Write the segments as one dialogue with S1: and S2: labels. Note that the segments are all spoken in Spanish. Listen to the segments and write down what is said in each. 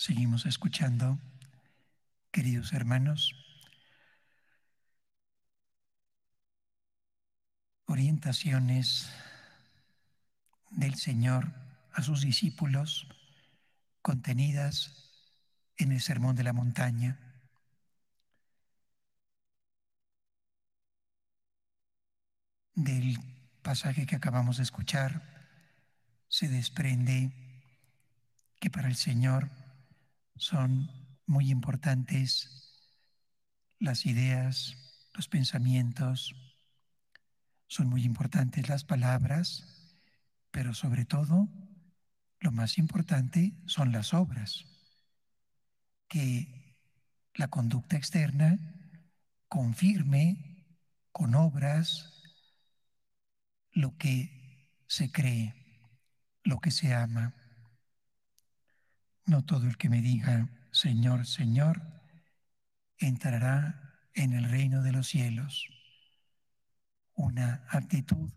S1: Seguimos escuchando, queridos hermanos, orientaciones del Señor a sus discípulos contenidas en el Sermón de la Montaña. Del pasaje que acabamos de escuchar se desprende que para el Señor son muy importantes las ideas, los pensamientos, son muy importantes las palabras, pero sobre todo lo más importante son las obras, que la conducta externa confirme con obras lo que se cree, lo que se ama. No todo el que me diga, Señor, Señor, entrará en el reino de los cielos. Una actitud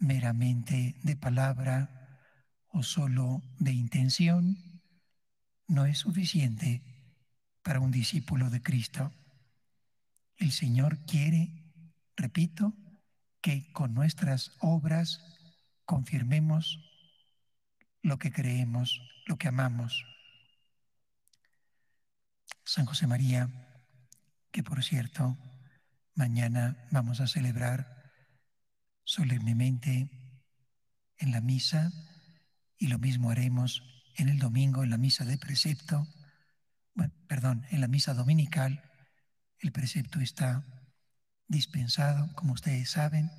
S1: meramente de palabra o solo de intención no es suficiente para un discípulo de Cristo. El Señor quiere, repito, que con nuestras obras confirmemos lo que creemos, lo que amamos. San José María, que por cierto, mañana vamos a celebrar solemnemente en la misa y lo mismo haremos en el domingo en la misa de precepto, bueno, perdón, en la misa dominical. El precepto está dispensado, como ustedes saben.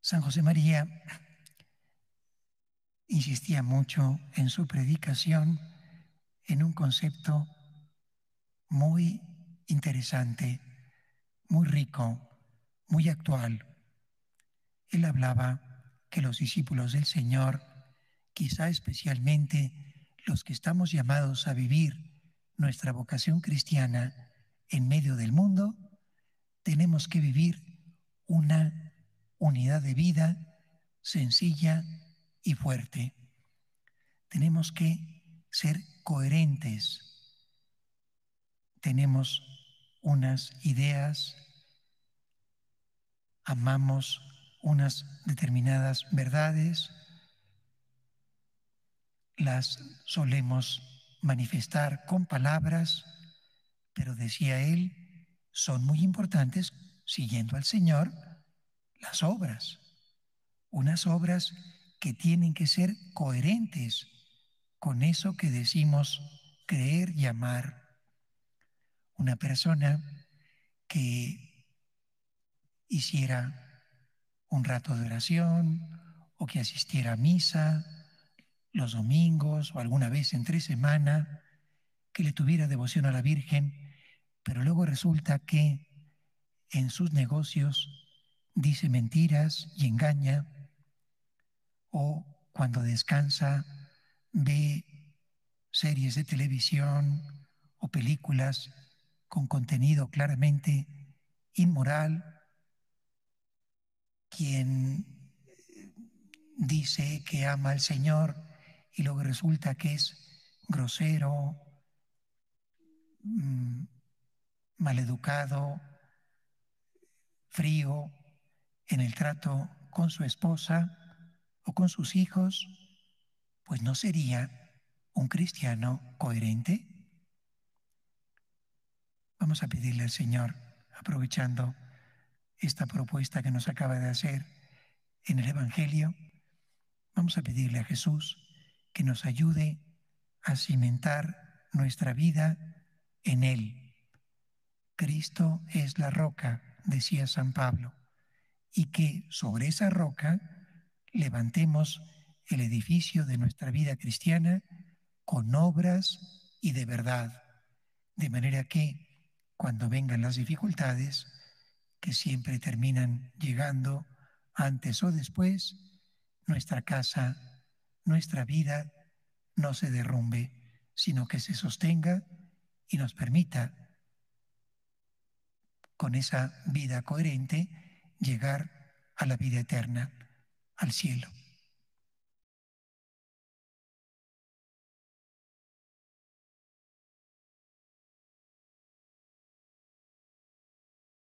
S1: San José María insistía mucho en su predicación en un concepto muy interesante, muy rico, muy actual. Él hablaba que los discípulos del Señor, quizá especialmente los que estamos llamados a vivir nuestra vocación cristiana en medio del mundo, tenemos que vivir una unidad de vida sencilla y fuerte. Tenemos que ser coherentes. Tenemos unas ideas, amamos unas determinadas verdades, las solemos manifestar con palabras, pero decía él, son muy importantes, siguiendo al Señor, las obras. Unas obras que tienen que ser coherentes con eso que decimos creer y amar. Una persona que hiciera un rato de oración o que asistiera a misa los domingos o alguna vez entre semana, que le tuviera devoción a la Virgen, pero luego resulta que en sus negocios dice mentiras y engaña, o cuando descansa ve series de televisión o películas con contenido claramente inmoral, quien dice que ama al Señor y luego resulta que es grosero, mm, maleducado, frío en el trato con su esposa, o con sus hijos, pues no sería un cristiano coherente. Vamos a pedirle al Señor, aprovechando esta propuesta que nos acaba de hacer en el Evangelio, vamos a pedirle a Jesús que nos ayude a cimentar nuestra vida en Él. Cristo es la roca, decía San Pablo, y que sobre esa roca levantemos el edificio de nuestra vida cristiana con obras y de verdad, de manera que cuando vengan las dificultades, que siempre terminan llegando antes o después, nuestra casa, nuestra vida no se derrumbe, sino que se sostenga y nos permita, con esa vida coherente, llegar a la vida eterna al cielo.